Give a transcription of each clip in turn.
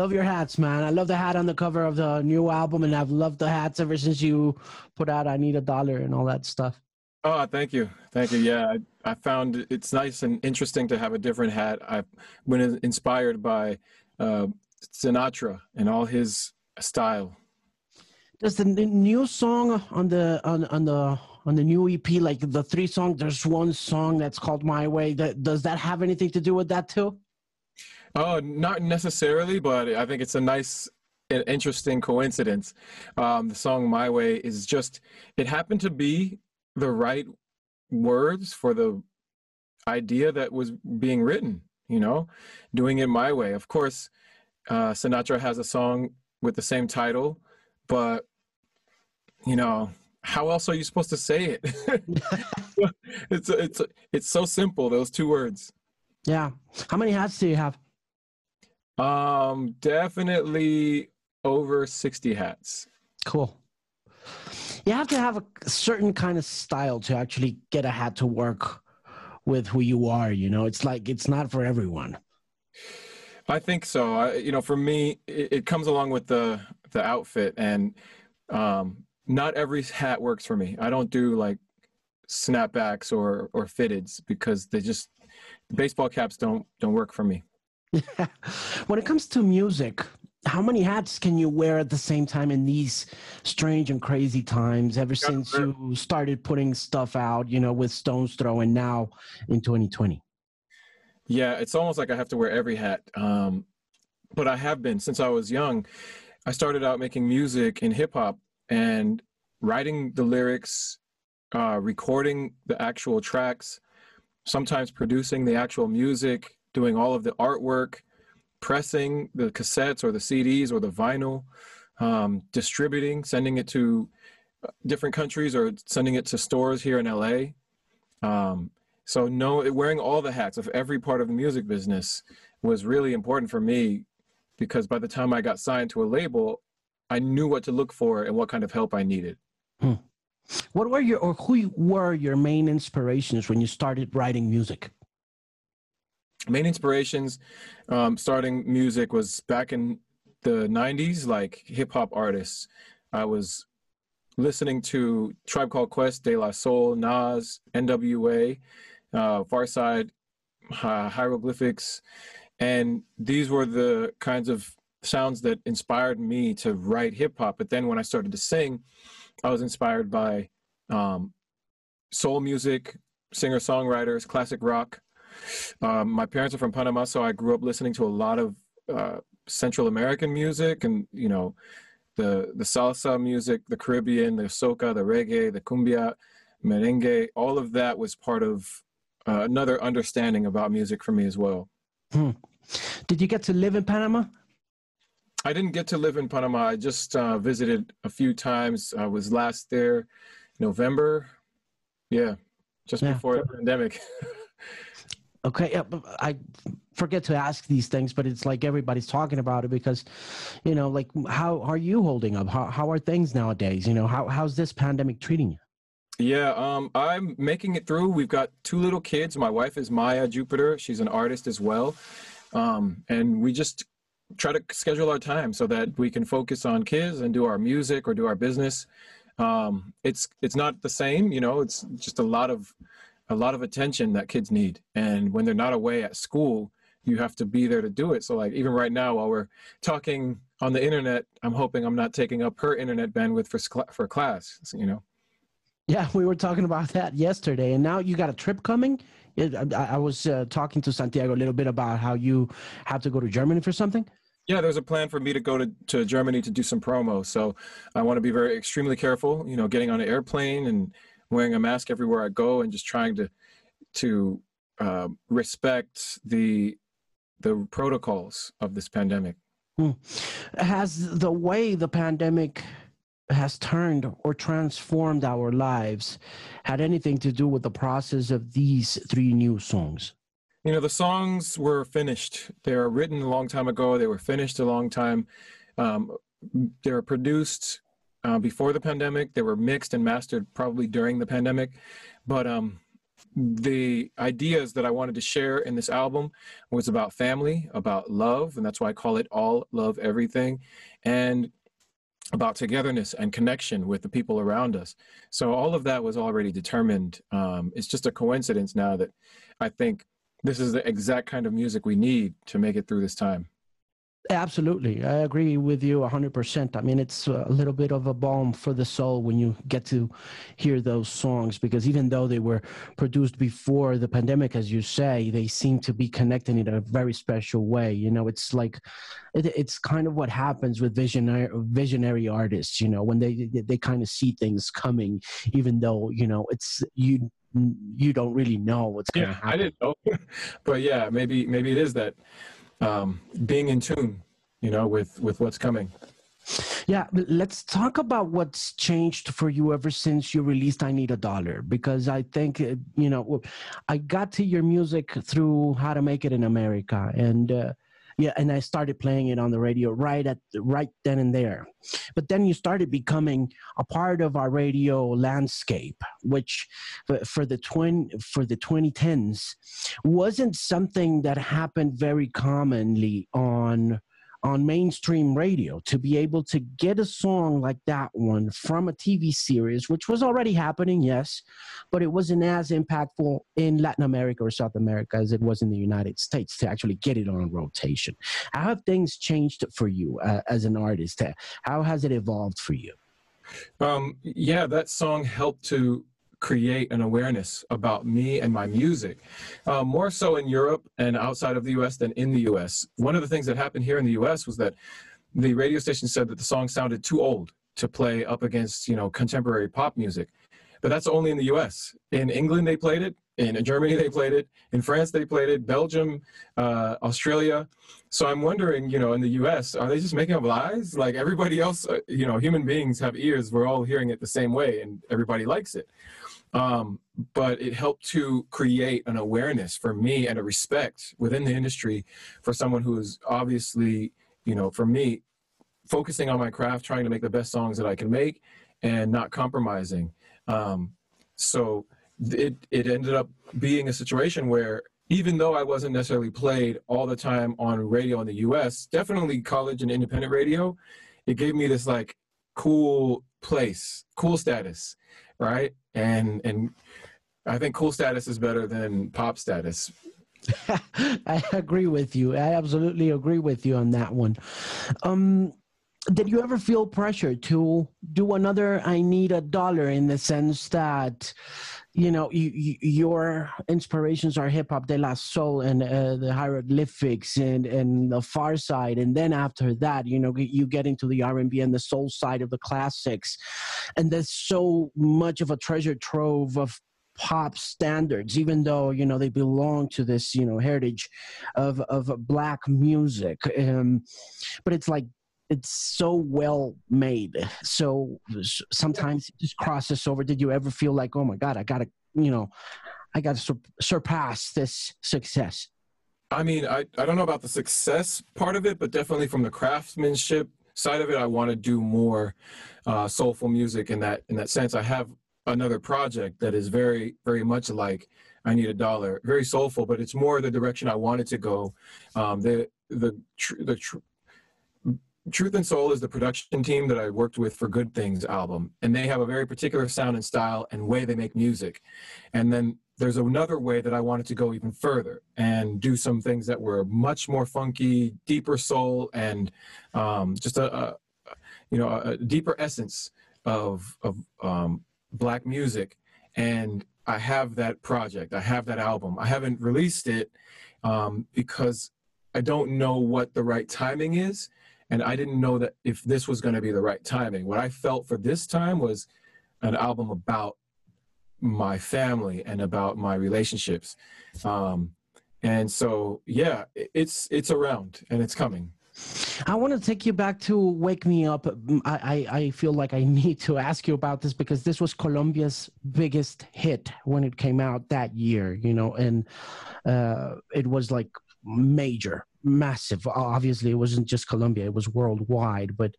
Love your hats, man. I love the hat on the cover of the new album, and I've loved the hats ever since you put out "I Need a Dollar" and all that stuff. Oh, thank you, thank you. Yeah, I, I found it's nice and interesting to have a different hat. I've been inspired by uh, Sinatra and all his style. Does the new song on the on on the on the new EP, like the three songs, there's one song that's called "My Way." That does that have anything to do with that too? Oh, not necessarily, but I think it's a nice and interesting coincidence. Um, the song My Way is just, it happened to be the right words for the idea that was being written, you know, doing it my way. Of course, uh, Sinatra has a song with the same title, but, you know, how else are you supposed to say it? it's, it's, it's so simple, those two words. Yeah. How many hats do you have? Um, definitely over 60 hats. Cool. You have to have a certain kind of style to actually get a hat to work with who you are, you know. It's like it's not for everyone. I think so. I, you know, for me, it, it, comes along with the the outfit, and um, not every hat works for me. I don't do like snapbacks or or fitteds because they just baseball caps don't don't work for me. When it comes to music, how many hats can you wear at the same time in these strange and crazy times ever since you started putting stuff out, you know, with Stones Throw and now in 2020? Yeah, it's almost like I have to wear every hat. Um, but I have been since I was young. I started out making music in hip hop and writing the lyrics, uh, recording the actual tracks, sometimes producing the actual music, doing all of the artwork, pressing the cassettes or the CDs or the vinyl, um, distributing, sending it to uh, different countries or sending it to stores here in LA. Um, so no, wearing all the hats of every part of the music business was really important for me because by the time I got signed to a label, I knew what to look for and what kind of help I needed. Hmm. What were your or who were your main inspirations when you started writing music? Main inspirations um, starting music was back in the 90s like hip hop artists. I was listening to tribe called quest de la soul nas nwa uh, pharcyde uh, hieroglyphics. And these were the kinds of sounds that inspired me to write hip hop. But then when i started to sing i was inspired by um, soul music singer songwriters classic rock um, my parents are from Panama, so I grew up listening to a lot of uh, Central American music, and you know, the the salsa music, the Caribbean, the soca, the reggae, the cumbia, merengue. All of that was part of uh, another understanding about music for me as well. Hmm. Did you get to live in Panama? I didn't get to live in Panama. I just uh, visited a few times. I was last there November. Yeah, just yeah. before the pandemic. Okay, I forget to ask these things, but it's like everybody's talking about it because, you know, like how are you holding up? How how are things nowadays? You know, how how's this pandemic treating you? Yeah, um, I'm making it through. We've got two little kids. My wife is Maya Jupiter. She's an artist as well, um, and we just try to schedule our time so that we can focus on kids and do our music or do our business. Um, it's it's not the same, you know. It's just a lot of a lot of attention that kids need. And when they're not away at school, you have to be there to do it. So like even right now while we're talking on the internet, I'm hoping I'm not taking up her internet bandwidth for for class, you know. Yeah, we were talking about that yesterday, and now you got a trip coming. I, was uh, talking to Santiago a little bit about how you have to go to Germany for something. Yeah, there's a plan for me to go to, to Germany to do some promo. So I want to be very extremely careful, you know, getting on an airplane and wearing a mask everywhere I go and just trying to to uh, respect the the protocols of this pandemic. Hmm. Has the way the pandemic has turned or transformed our lives had anything to do with the process of these three new songs? You know, the songs were finished. They were written a long time ago. They were finished a long time. Um, they were produced uh, before the pandemic. They were mixed and mastered probably during the pandemic, but um, the ideas that I wanted to share in this album was about family, about love, and that's why I call it All Love Everything, and about togetherness and connection with the people around us. So all of that was already determined. Um, it's just a coincidence now that I think this is the exact kind of music we need to make it through this time. Absolutely. I agree with you 100%. I mean, it's a little bit of a balm for the soul when you get to hear those songs because even though they were produced before the pandemic, as you say, they seem to be connected in a very special way. You know, it's like, it, it's kind of what happens with visionary, visionary artists, you know, when they, they, they kind of see things coming, even though, you know, it's, you, you don't really know what's going to yeah, happen. I didn't know, but yeah, maybe, maybe it is that um, being in tune, you know, with with what's coming. Yeah, let's talk about what's changed for you ever since you released I Need a Dollar because I think uh, you know I got to your music through How to Make It in America and uh, yeah and i started playing it on the radio right at right then and there. But then you started becoming a part of our radio landscape which for the twin for the 2010s wasn't something that happened very commonly on on mainstream radio to be able to get a song like that one from a TV series, which was already happening, yes, but it wasn't as impactful in Latin America or South America as it was in the United States to actually get it on rotation. How have things changed for you uh, as an artist? How has it evolved for you? Um, yeah, that song helped to create an awareness about me and my music, uh, more so in Europe and outside of the US than in the US. One of the things that happened here in the US was that the radio station said that the song sounded too old to play up against, you know, contemporary pop music. But that's only in the US. In England, they played it. In Germany, they played it. In France, they played it. Belgium, uh, Australia. So I'm wondering, you know, in the US, are they just making up lies? Like everybody else, uh, you know, human beings have ears. We're all hearing it the same way and everybody likes it. Um, but it helped to create an awareness for me and a respect within the industry for someone who is obviously, you know, for me, focusing on my craft, trying to make the best songs that I can make and not compromising. Um, so it, it ended up being a situation where even though I wasn't necessarily played all the time on radio in the US, definitely college and independent radio, it gave me this like cool place, cool status, right? And and I think cool status is better than pop status. I agree with you. I absolutely agree with you on that one. Um, did you ever feel pressure to do another I Need a Dollar in the sense that you know, you, you, your inspirations are hip hop, De La Soul, and uh, the hieroglyphics, and and the Pharcyde and then after that, you know, you get into the R and B and the soul side of the classics, and there's so much of a treasure trove of pop standards even though you know they belong to this you know heritage of of black music um, but it's like it's so well made. So sometimes it just crosses over. Did you ever feel like, oh my God, I gotta, you know, I gotta sur- surpass this success? I mean, I, I don't know about the success part of it, but definitely from the craftsmanship side of it, I want to do more uh, soulful music in that in that sense. I have another project that is very very much like I Need a Dollar, very soulful, but it's more the direction I wanted to go. Um, the the tr- the tr- Truth and Soul is the production team that I worked with for Good Things album, and they have a very particular sound and style and way they make music. And then there's another way that I wanted to go even further and do some things that were much more funky, deeper soul, and um, just a, a, you know a deeper essence of of um, black music. And I have that project. I have that album. I haven't released it um, because I don't know what the right timing is and I didn't know that if this was going to be the right timing. What I felt for this time was an album about my family and about my relationships. Um, and so, yeah, it's it's around and it's coming. I want to take you back to Wake Me Up. I, I, I, feel like I need to ask you about this because this was Colombia's biggest hit when it came out that year, you know, and uh, it was like major massive. Obviously, it wasn't just Colombia; it was worldwide. But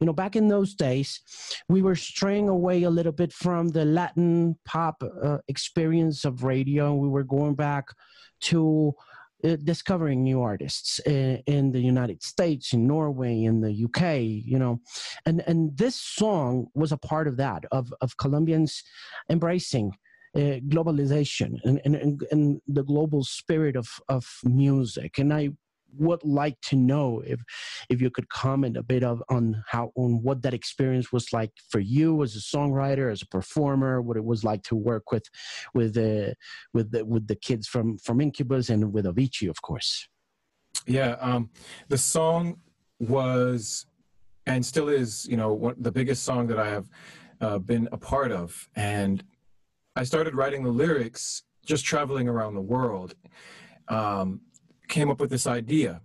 you know, back in those days, we were straying away a little bit from the Latin pop uh, experience of radio. and We were going back to uh, discovering new artists in, in, the United States, in Norway, in the UK, you know, and and this song was a part of that of of Colombians embracing uh, globalization and, and and the global spirit of of music, and I would like to know if if you could comment a bit of on how on what that experience was like for you as a songwriter as a performer what it was like to work with with the with the with the kids from from incubus and with avicii of course. Yeah um the song was and still is you know one, the biggest song that i have uh, been a part of. And i started writing the lyrics just traveling around the world. Um, came up with this idea.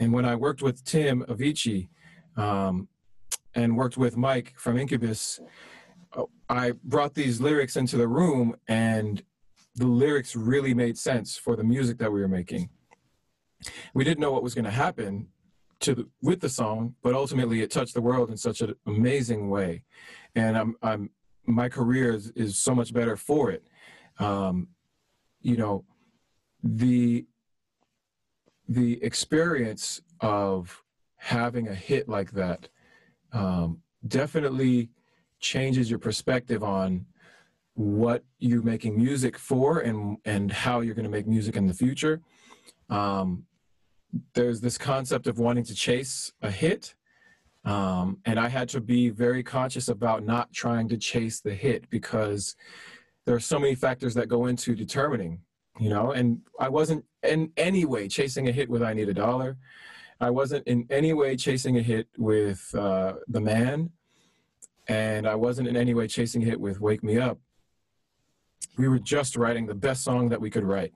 And when I worked with Tim Avicii um, and worked with Mike from Incubus, uh, I brought these lyrics into the room and the lyrics really made sense for the music that we were making. We didn't know what was going to happen to the, with the song, but ultimately it touched the world in such an amazing way. And I'm, I'm my career is, is so much better for it. Um, you know, the the experience of having a hit like that um, definitely changes your perspective on what you're making music for and and how you're going to make music in the future. Um, there's this concept of wanting to chase a hit, um, and I had to be very conscious about not trying to chase the hit because there are so many factors that go into determining you know and i wasn't in any way chasing a hit with i need a dollar. I wasn't in any way chasing a hit with uh, the man. And i wasn't in any way chasing a hit with wake me up. We were just writing the best song that we could write.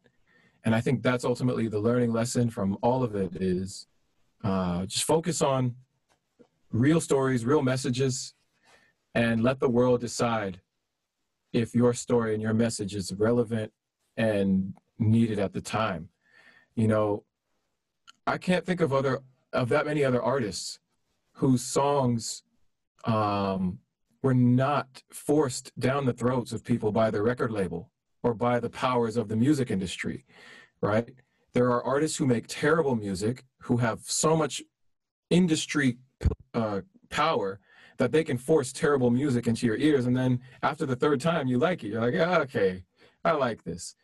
And i think that's ultimately the learning lesson from all of it is uh, just focus on real stories real messages and let the world decide if your story and your message is relevant and needed at the time. You know, I can't think of other of that many other artists whose songs um, were not forced down the throats of people by the record label or by the powers of the music industry, right? There are artists who make terrible music who have so much industry uh, power that they can force terrible music into your ears, and then after the third time you like it, you're like, yeah, okay, I like this.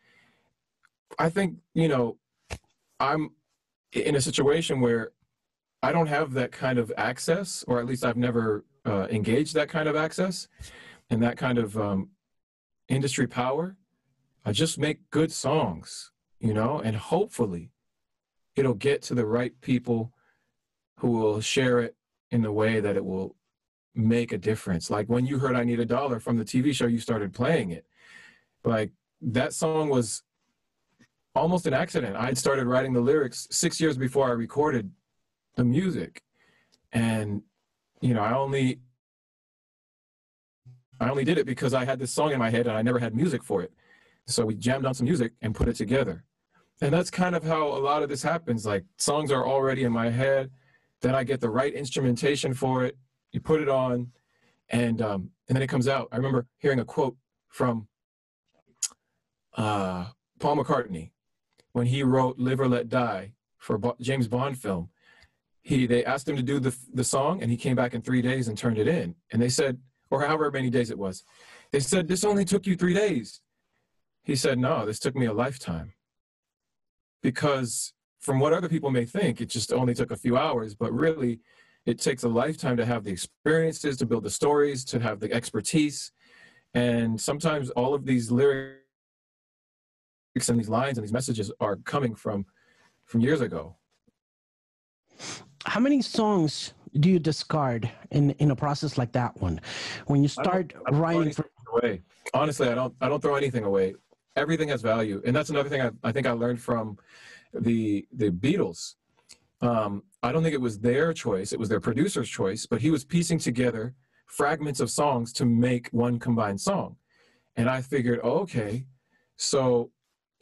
I think, you know, I'm in a situation where I don't have that kind of access, or at least I've never uh, engaged that kind of access and that kind of um, industry power. I just make good songs, you know, and hopefully it'll get to the right people who will share it in the way that it will make a difference. Like when you heard I Need a Dollar from the TV show, you started playing it. Like that song was almost an accident. I'd started writing the lyrics six years before I recorded the music. And, you know, I only I only did it because I had this song in my head and I never had music for it. So we jammed on some music and put it together. And that's kind of how a lot of this happens. Like songs are already in my head, then I get the right instrumentation for it. You put it on, and um, and then it comes out. I remember hearing a quote from uh, Paul McCartney when he wrote Live or Let Die for James Bond film, he they asked him to do the the song and he came back in 3 days and turned it in. And they said or however many days it was. They said this only took you 3 days. He said, "No, this took me a lifetime." Because from what other people may think, it just only took a few hours, but really it takes a lifetime to have the experiences, to build the stories, to have the expertise. And sometimes all of these lyrics and these lines and these messages are coming from from years ago. How many songs do you discard in in a process like that one? When you start I writing for away. Honestly, I don't I don't throw anything away. Everything has value. And that's another thing I, I think I learned from the the Beatles. Um, I don't think it was their choice, it was their producer's choice, but he was piecing together fragments of songs to make one combined song. And I figured, oh, okay, so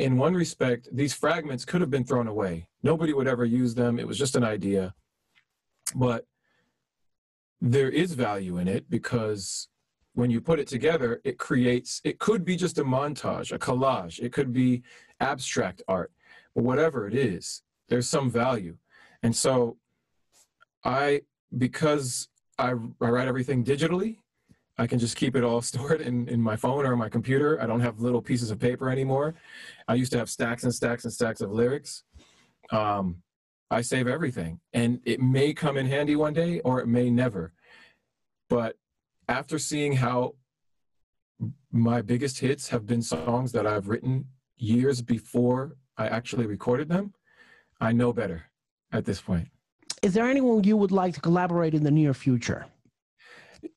in one respect, these fragments could have been thrown away. Nobody would ever use them. It was just an idea. But there is value in it because when you put it together, it creates, it could be just a montage, a collage, it could be abstract art, but whatever it is, there's some value. And so I, because I, I write everything digitally, I can just keep it all stored in, in my phone or my computer. I don't have little pieces of paper anymore. I used to have stacks and stacks and stacks of lyrics. Um, I save everything and it may come in handy one day or it may never. But after seeing how my biggest hits have been songs that I've written years before I actually recorded them, I know better at this point. Is there anyone you would like to collaborate in the near future?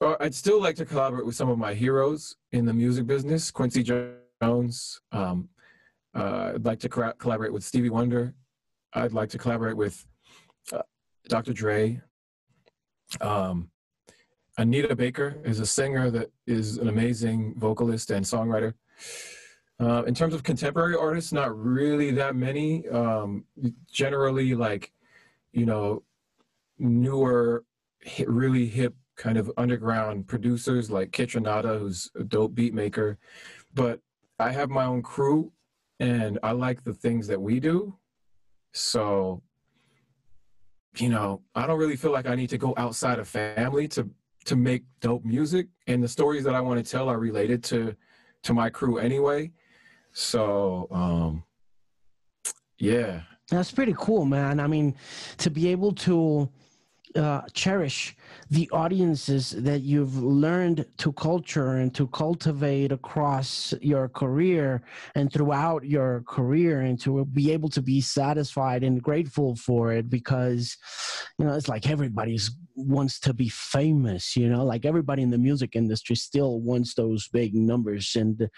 Uh, I'd still like to collaborate with some of my heroes in the music business, Quincy Jones. Um, uh, I'd like to co- collaborate with Stevie Wonder. I'd like to collaborate with uh, Dr. Dre. Um, Anita Baker is a singer that is an amazing vocalist and songwriter. Uh, in terms of contemporary artists, not really that many. Um, generally, like, you know, newer, really hip kind of underground producers like Kaytranada, who's a dope beat maker. But I have my own crew and I like the things that we do. So, you know, I don't really feel like I need to go outside of family to to make dope music and the stories that I want to tell are related to to my crew anyway. So um yeah. That's pretty cool, man. I mean, to be able to uh, cherish the audiences that you've learned to culture and to cultivate across your career and throughout your career and to be able to be satisfied and grateful for it because you know it's like everybody's wants to be famous you know like everybody in the music industry still wants those big numbers and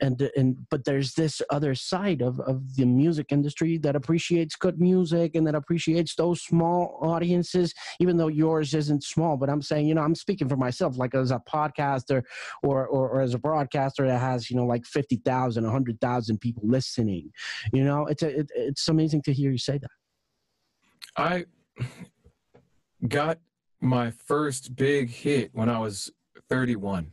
and and but there's this other side of of the music industry that appreciates good music and that appreciates those small audiences even though yours isn't small. But i'm saying you know i'm speaking for myself like as a podcaster or or, or as a broadcaster that has you know like 50,000 100,000 people listening you know? It's a, it, it's amazing to hear you say that. I got my first big hit when I was 31.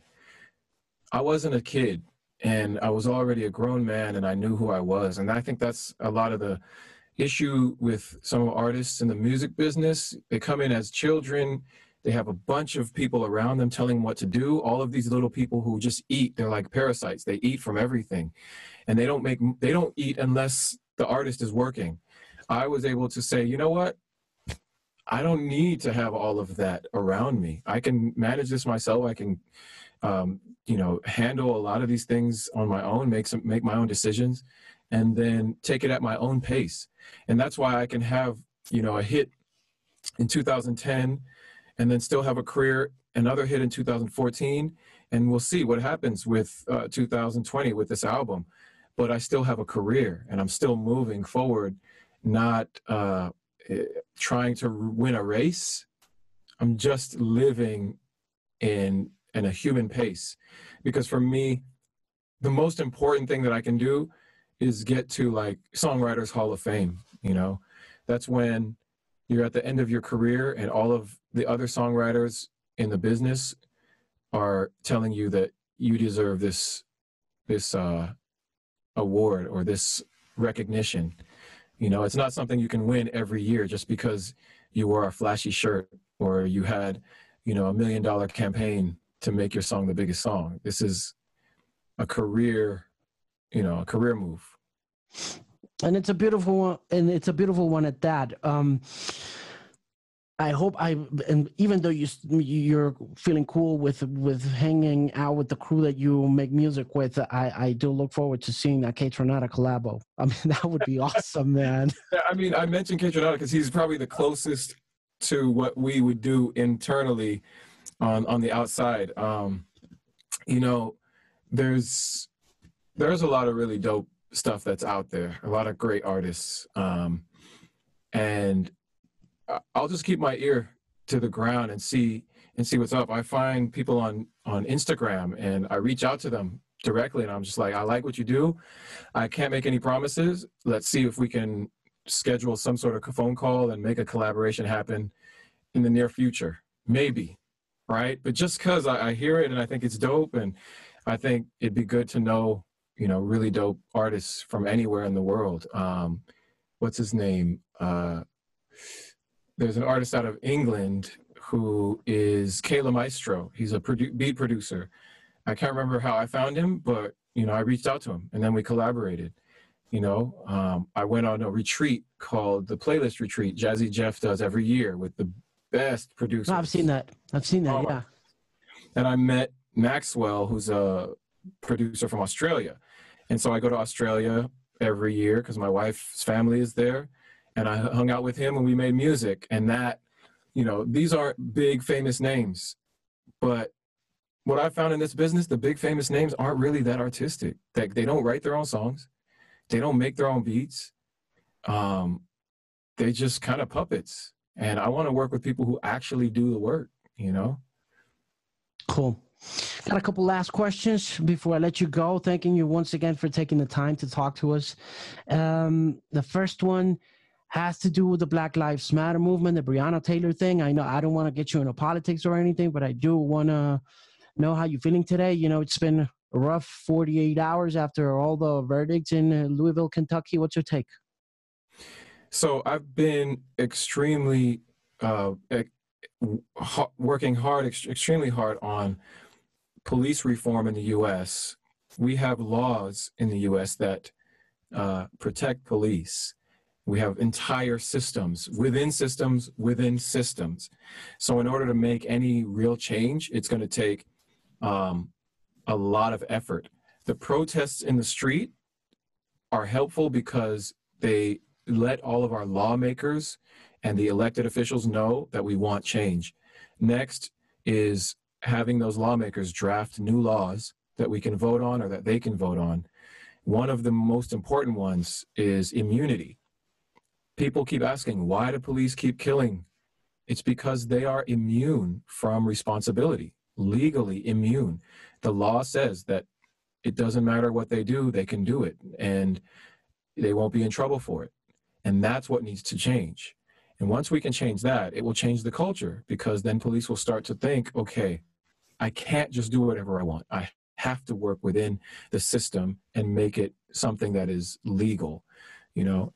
I wasn't a kid and I was already a grown man and I knew who I was. And I think that's a lot of the issue with some artists in the music business. They come in as children, they have a bunch of people around them telling them what to do. All of these little people who just eat, they're like parasites. They eat from everything. And they don't make they don't eat unless the artist is working. I was able to say, you know what? I don't need to have all of that around me. I can manage this myself. I can, um, you know, handle a lot of these things on my own, make some, make my own decisions, and then take it at my own pace. And that's why I can have, you know, a hit in 2010, and then still have a career, another hit in 2014, and we'll see what happens with uh, 2020 with this album. But I still have a career, and I'm still moving forward, not. Uh, trying to win a race. I'm just living in in a human pace, because for me, the most important thing that I can do is get to like Songwriters Hall of Fame. You know, that's when you're at the end of your career and all of the other songwriters in the business are telling you that you deserve this this uh, award or this recognition you know, it's not something you can win every year just because you wore a flashy shirt or you had, you know, a million dollar campaign to make your song the biggest song. This is a career, you know, a career move. And it's a beautiful one, and it's a beautiful one at that. Um, I hope I and even though you you're feeling cool with with hanging out with the crew that you make music with, I I do look forward to seeing that Kaytranada collabo. I mean that would be awesome, man. I mean I mentioned Kaytranada because he's probably the closest to what we would do internally on on the outside. Um, you know, there's there's a lot of really dope stuff that's out there. A lot of great artists, um, and I'll just keep my ear to the ground and see and see what's up. I find people on on Instagram and I reach out to them directly, and I'm just like, I like what you do. I can't make any promises. Let's see if we can schedule some sort of phone call and make a collaboration happen in the near future. Maybe, right? But just because I, I hear it and I think it's dope, and I think it'd be good to know, you know, really dope artists from anywhere in the world. Um, what's his name? Uh, there's an artist out of England who is Kayla Maestro. He's a produ- beat producer. I can't remember how I found him, but you know, I reached out to him and then we collaborated. You know, um, I went on a retreat called the Playlist Retreat. Jazzy Jeff does every year with the best producers. No, I've seen that. I've seen that. Oh, yeah. And I met Maxwell, who's a producer from Australia, and so I go to Australia every year because my wife's family is there, and I hung out with him and we made music. And that, you know, these aren't big famous names, but what I found in this business, the big famous names aren't really that artistic. They, they don't write their own songs. They don't make their own beats. Um, they just kind of puppets. And I want to work with people who actually do the work, you know? Cool. Got a couple last questions before I let you go. Thanking you once again for taking the time to talk to us. Um, the first one has to do with the Black Lives Matter movement, the Breonna Taylor thing. I know I don't want to get you into politics or anything, but I do want to know how you're feeling today. You know, it's been a rough 48 hours after all the verdicts in Louisville, Kentucky. What's your take? So I've been extremely uh, working hard, extremely hard on police reform in the U.S. We have laws in the U.S. that uh, protect police. We have entire systems within systems within systems. So, in order to make any real change, it's going to take um, a lot of effort. The protests in the street are helpful because they let all of our lawmakers and the elected officials know that we want change. Next is having those lawmakers draft new laws that we can vote on or that they can vote on. One of the most important ones is immunity. People keep asking, why do police keep killing? It's because they are immune from responsibility legally immune. The law says that it doesn't matter what they do, they can do it and they won't be in trouble for it. And that's what needs to change. And once we can change that, it will change the culture because then police will start to think, okay, I can't just do whatever I want. I have to work within the system and make it something that is legal. You know,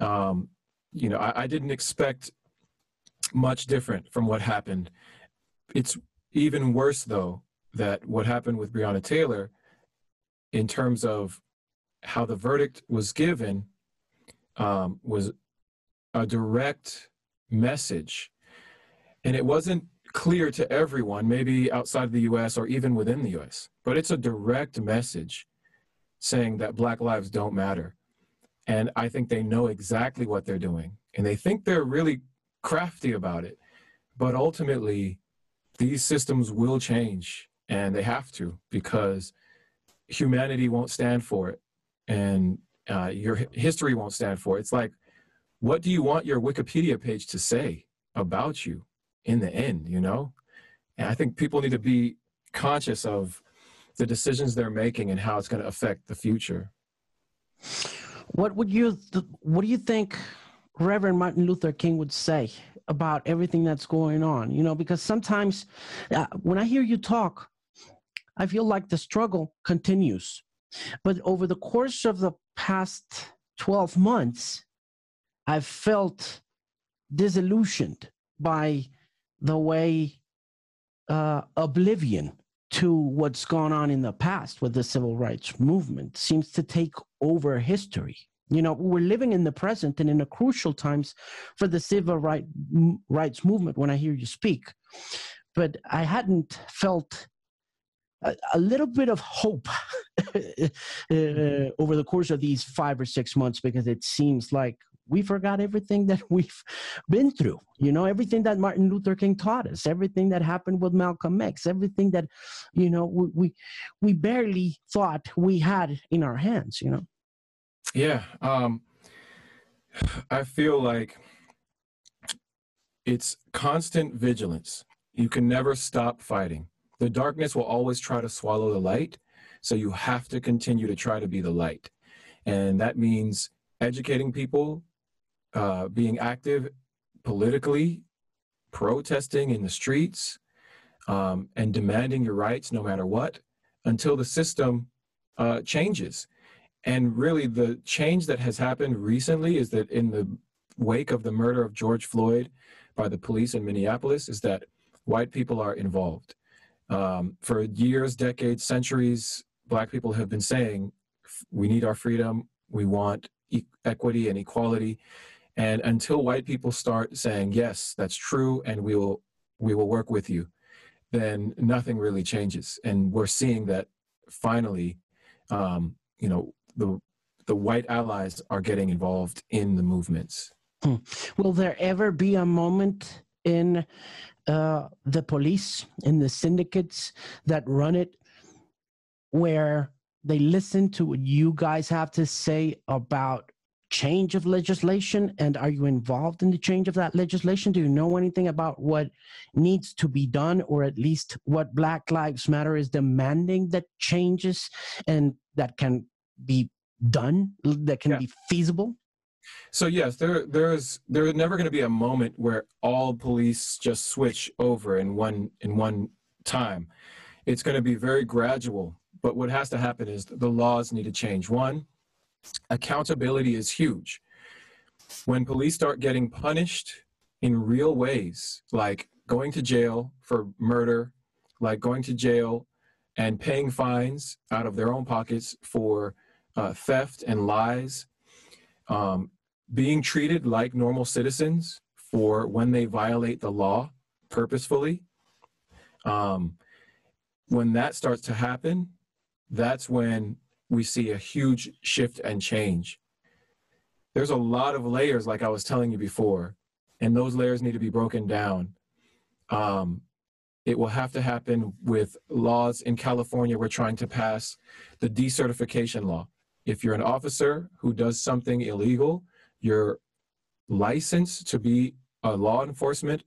um, you know, I, I didn't expect much different from what happened. It's even worse, though, that what happened with Breonna Taylor, in terms of how the verdict was given, um, was a direct message. And it wasn't clear to everyone, maybe outside of the US or even within the US, but it's a direct message saying that Black lives don't matter. And I think they know exactly what they're doing. And they think they're really crafty about it. But ultimately, these systems will change and they have to because humanity won't stand for it and uh, your history won't stand for it. It's like, what do you want your Wikipedia page to say about you in the end, you know? And I think people need to be conscious of the decisions they're making and how it's going to affect the future. What would you, what do you think Reverend Martin Luther King would say about everything that's going on, you know, because sometimes uh, when I hear you talk, I feel like the struggle continues. But over the course of the past 12 months, I've felt disillusioned by the way uh, oblivion to what's gone on in the past with the civil rights movement seems to take over history. You know, we're living in the present and in the crucial times for the civil right, rights movement when I hear you speak. But I hadn't felt a, a little bit of hope uh, over the course of these five or six months because it seems like we forgot everything that we've been through you know everything that martin luther king taught us everything that happened with malcolm x everything that you know we we, we barely thought we had in our hands you know yeah, um, I feel like it's constant vigilance. You can never stop fighting. The darkness will always try to swallow the light. So you have to continue to try to be the light. And that means educating people, uh, being active politically, protesting in the streets, um, and demanding your rights no matter what until the system uh, changes. And really, the change that has happened recently is that in the wake of the murder of George Floyd by the police in Minneapolis, is that white people are involved. Um, for years, decades, centuries, Black people have been saying, we need our freedom, we want e- equity and equality. And until white people start saying, yes, that's true, and we will, we will work with you, then nothing really changes. And we're seeing that finally, um, you know, the the white allies are getting involved in the movements. Hmm. Will there ever be a moment in uh, the police, in the syndicates that run it, where they listen to what you guys have to say about change of legislation? And are you involved in the change of that legislation? Do you know anything about what needs to be done or at least what black lives matter is demanding that changes and that can be done that can yeah. be feasible? So yes there there's there's never going to be a moment where all police just switch over in one in one time. It's going to be very gradual but what has to happen is the laws need to change. One accountability is huge. When police start getting punished in real ways, like going to jail for murder, like going to jail and paying fines out of their own pockets for uh, theft and lies, um, being treated like normal citizens for when they violate the law purposefully. Um, when that starts to happen, that's when we see a huge shift and change. There's a lot of layers, like I was telling you before, and those layers need to be broken down. Um, it will have to happen with laws in California. We're trying to pass the decertification law. If you're an officer who does something illegal, your license to be a law enforcement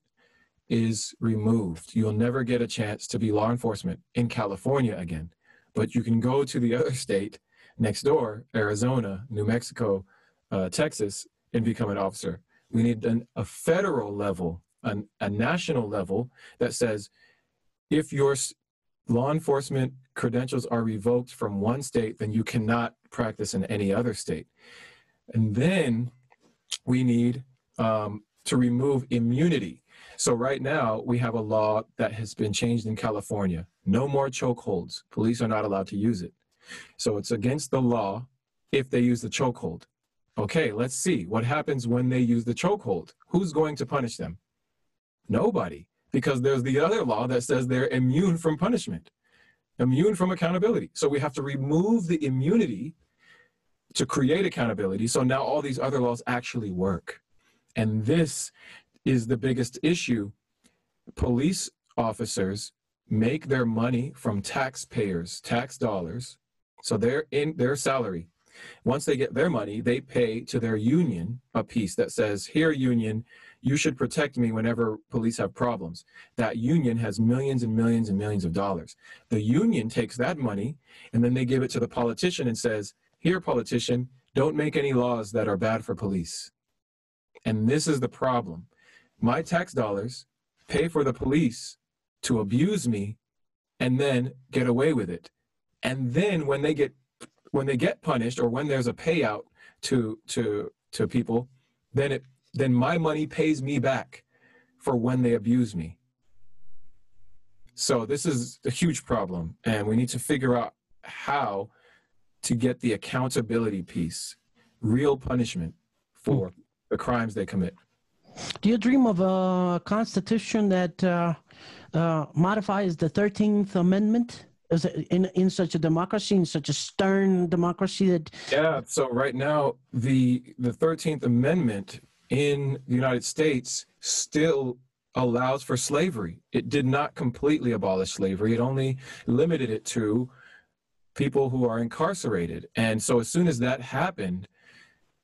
is removed. You'll never get a chance to be law enforcement in California again but you can go to the other state next door, Arizona, New Mexico, uh, Texas, and become an officer. We need an, a federal level, an, a national level that says if your law enforcement credentials are revoked from one state, then you cannot practice in any other state. And then we need um, to remove immunity. So right now we have a law that has been changed in California. No more chokeholds. Police are not allowed to use it. So it's against the law if they use the chokehold. Okay, let's see what happens when they use the chokehold. Who's going to punish them? Nobody, because there's the other law that says they're immune from punishment, immune from accountability. So we have to remove the immunity to create accountability. So now all these other laws actually work. And this is the biggest issue. Police officers make their money from taxpayers, tax dollars. So they're in their salary. Once they get their money, they pay to their union a piece that says, Here, union, you should protect me whenever police have problems. That union has millions and millions and millions of dollars. The union takes that money and then they give it to the politician and says, Here, politician, don't make any laws that are bad for police. And this is the problem my tax dollars pay for the police to abuse me and then get away with it. And then when they get when they get punished or when there's a payout to to to people, then it then my money pays me back for when they abuse me. So this is a huge problem and we need to figure out how to get the accountability piece, real punishment for mm. the crimes they commit. Do you dream of a constitution that uh, uh, modifies the 13th Amendment? Is it in, in such a democracy, in such a stern democracy that. Yeah, so right now, the, the 13th Amendment in the United States still allows for slavery. It did not completely abolish slavery, it only limited it to people who are incarcerated. And so as soon as that happened,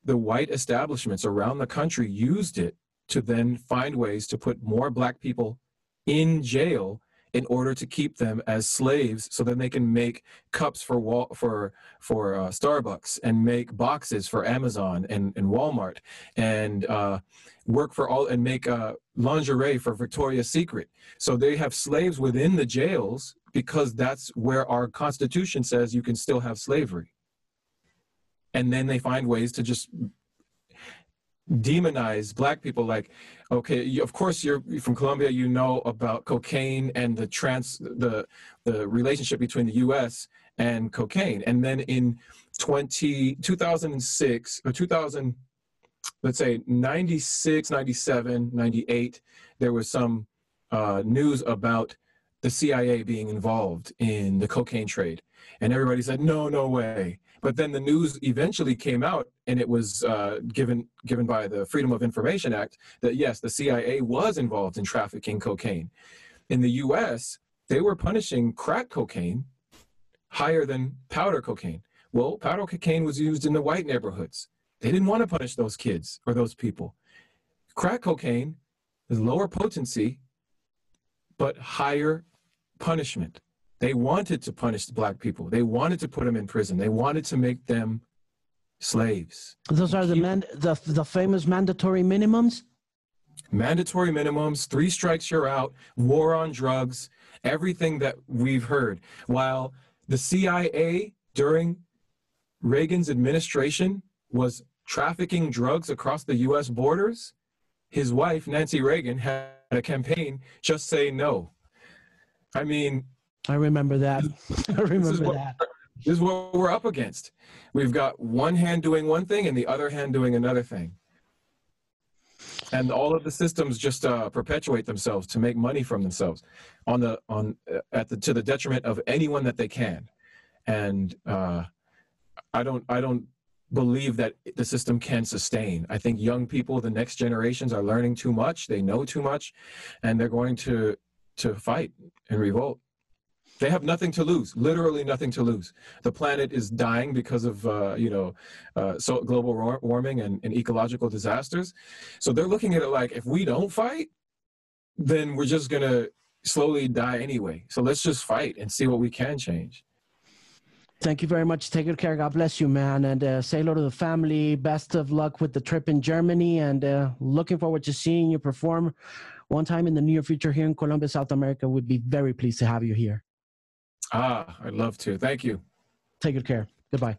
the white establishments around the country used it to then find ways to put more black people in jail in order to keep them as slaves so then they can make cups for wall for for uh, starbucks and make boxes for amazon and, and walmart and uh, work for all and make uh, lingerie for victoria's secret. So they have slaves within the jails because that's where our constitution says you can still have slavery. And then they find ways to just demonize black people like okay you, of course you're from colombia you know about cocaine and the trans the the relationship between the us and cocaine. And then in 20 2006 or 2000 let's say 96 97 98 there was some uh, news about the cia being involved in the cocaine trade. And everybody said no no way but then the news eventually came out, and it was uh, given given by the Freedom of Information Act that yes, the CIA was involved in trafficking cocaine. In the U.S., they were punishing crack cocaine higher than powder cocaine. Well, powder cocaine was used in the white neighborhoods. They didn't want to punish those kids or those people. Crack cocaine is lower potency, but higher punishment. They wanted to punish the black people. They wanted to put them in prison. They wanted to make them slaves. Those are the man, the the famous mandatory minimums. Mandatory minimums, three strikes you're out, war on drugs, everything that we've heard. While the CIA during Reagan's administration was trafficking drugs across the US borders, his wife, Nancy Reagan, had a campaign, Just Say No. I mean, I remember that. I remember what, that. This is what we're up against. We've got one hand doing one thing and the other hand doing another thing. And all of the systems just uh, perpetuate themselves to make money from themselves, on the on uh, at the to the detriment of anyone that they can. And uh, I don't I don't believe that the system can sustain. I think young people, the next generations, are learning too much. They know too much, and they're going to to fight and revolt. They have nothing to lose, literally nothing to lose. The planet is dying because of, uh, you know, uh, so global warming and, and ecological disasters. So they're looking at it like, if we don't fight, then we're just going to slowly die anyway. So let's just fight and see what we can change. Thank you very much. Take good care. God bless you, man. And uh, say hello to the family. Best of luck with the trip in Germany. And uh, looking forward to seeing you perform one time in the near future here in Colombia, South America. We'd be very pleased to have you here. Ah, I'd love to. Thank you. Take good care. Goodbye.